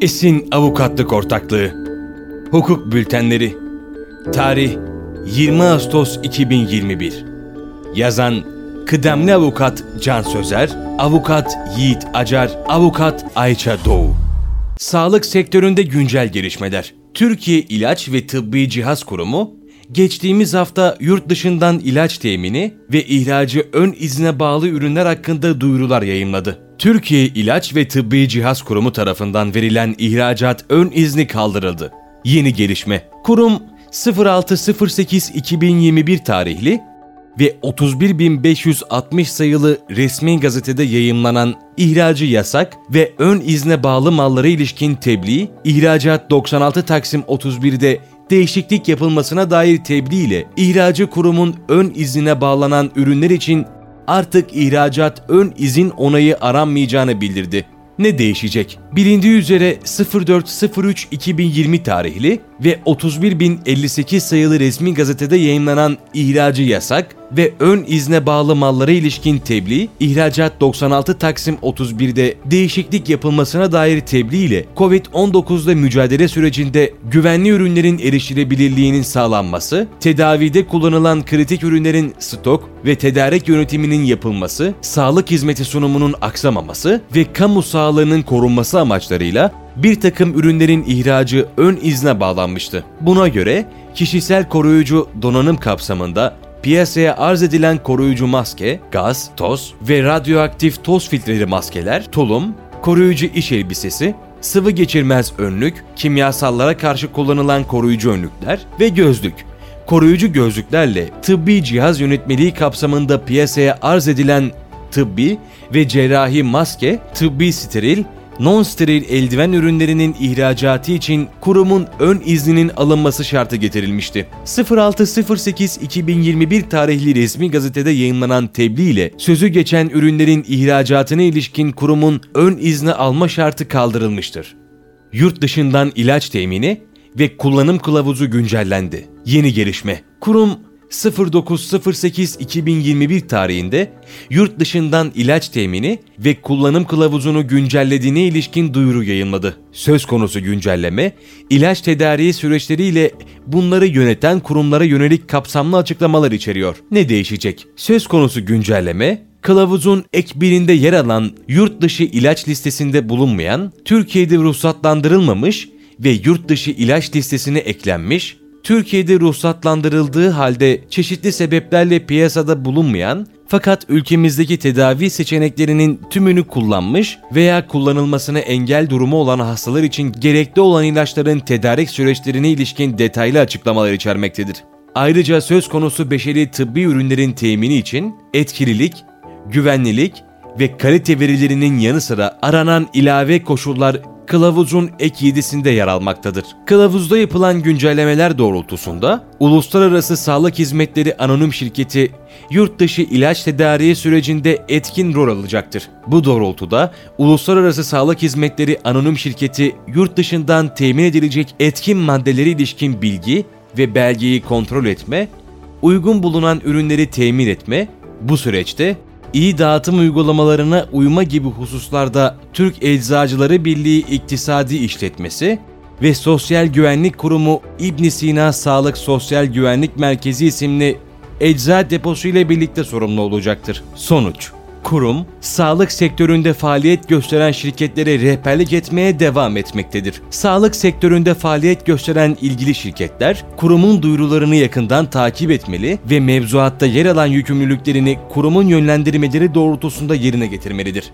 Esin Avukatlık Ortaklığı. Hukuk Bültenleri. Tarih 20 Ağustos 2021 Yazan Kıdemli Avukat Can Sözer Avukat Yiğit Acar Avukat Ayça Doğu. Sağlık sektöründe güncel gelişmeler. Türkiye İlaç ve Tıbbi Cihaz Kurumu geçtiğimiz hafta yurt dışından ilaç temini ve ihracı ön izne bağlı ürünler hakkında duyurular yayınladı. Türkiye İlaç ve Tıbbi Cihaz Kurumu tarafından verilen ihracat ön izni kaldırıldı. Yeni gelişme. Kurum 06.08.2021 tarihli ve 31.560 sayılı resmi gazetede yayımlanan ihracı yasak ve ön izne bağlı mallara ilişkin tebliğ, ihracat 96 Taksim 31'de değişiklik yapılmasına dair tebliğ ile ihracı kurumun ön iznine bağlanan ürünler için artık ihracat ön izin onayı aranmayacağını bildirdi. Ne değişecek? Bilindiği üzere 04.03.2020 tarihli ve 31.058 sayılı resmi gazetede yayınlanan ihracı yasak ve ön izne bağlı mallara ilişkin tebliğ, ihracat 96 Taksim 31'de değişiklik yapılmasına dair tebliğ ile COVID-19'da mücadele sürecinde güvenli ürünlerin erişilebilirliğinin sağlanması, tedavide kullanılan kritik ürünlerin stok ve tedarik yönetiminin yapılması, sağlık hizmeti sunumunun aksamaması ve kamu sağlığının korunması amaçlarıyla bir takım ürünlerin ihracı ön izne bağlanmıştı. Buna göre kişisel koruyucu donanım kapsamında piyasaya arz edilen koruyucu maske, gaz, toz ve radyoaktif toz filtreli maskeler, tulum, koruyucu iş elbisesi, sıvı geçirmez önlük, kimyasallara karşı kullanılan koruyucu önlükler ve gözlük. Koruyucu gözlüklerle tıbbi cihaz yönetmeliği kapsamında piyasaya arz edilen tıbbi ve cerrahi maske, tıbbi steril non-steril eldiven ürünlerinin ihracatı için kurumun ön izninin alınması şartı getirilmişti. 06.08.2021 tarihli resmi gazetede yayınlanan tebliğ ile sözü geçen ürünlerin ihracatına ilişkin kurumun ön izni alma şartı kaldırılmıştır. Yurt dışından ilaç temini ve kullanım kılavuzu güncellendi. Yeni gelişme. Kurum 09.08.2021 tarihinde yurt dışından ilaç temini ve kullanım kılavuzunu güncellediğine ilişkin duyuru yayınladı. Söz konusu güncelleme, ilaç tedariği süreçleriyle bunları yöneten kurumlara yönelik kapsamlı açıklamalar içeriyor. Ne değişecek? Söz konusu güncelleme, kılavuzun ek birinde yer alan yurt dışı ilaç listesinde bulunmayan, Türkiye'de ruhsatlandırılmamış ve yurt dışı ilaç listesine eklenmiş, Türkiye'de ruhsatlandırıldığı halde çeşitli sebeplerle piyasada bulunmayan fakat ülkemizdeki tedavi seçeneklerinin tümünü kullanmış veya kullanılmasına engel durumu olan hastalar için gerekli olan ilaçların tedarik süreçlerine ilişkin detaylı açıklamalar içermektedir. Ayrıca söz konusu beşeri tıbbi ürünlerin temini için etkililik, güvenlilik ve kalite verilerinin yanı sıra aranan ilave koşullar kılavuzun ek 7'sinde yer almaktadır. Kılavuzda yapılan güncellemeler doğrultusunda Uluslararası Sağlık Hizmetleri Anonim Şirketi yurt dışı ilaç tedariği sürecinde etkin rol alacaktır. Bu doğrultuda Uluslararası Sağlık Hizmetleri Anonim Şirketi yurt dışından temin edilecek etkin maddeleri ilişkin bilgi ve belgeyi kontrol etme, uygun bulunan ürünleri temin etme, bu süreçte iyi dağıtım uygulamalarına uyma gibi hususlarda Türk Eczacıları Birliği İktisadi İşletmesi ve Sosyal Güvenlik Kurumu İbn Sina Sağlık Sosyal Güvenlik Merkezi isimli ecza deposu ile birlikte sorumlu olacaktır. Sonuç Kurum, sağlık sektöründe faaliyet gösteren şirketlere rehberlik etmeye devam etmektedir. Sağlık sektöründe faaliyet gösteren ilgili şirketler, kurumun duyurularını yakından takip etmeli ve mevzuatta yer alan yükümlülüklerini kurumun yönlendirmeleri doğrultusunda yerine getirmelidir.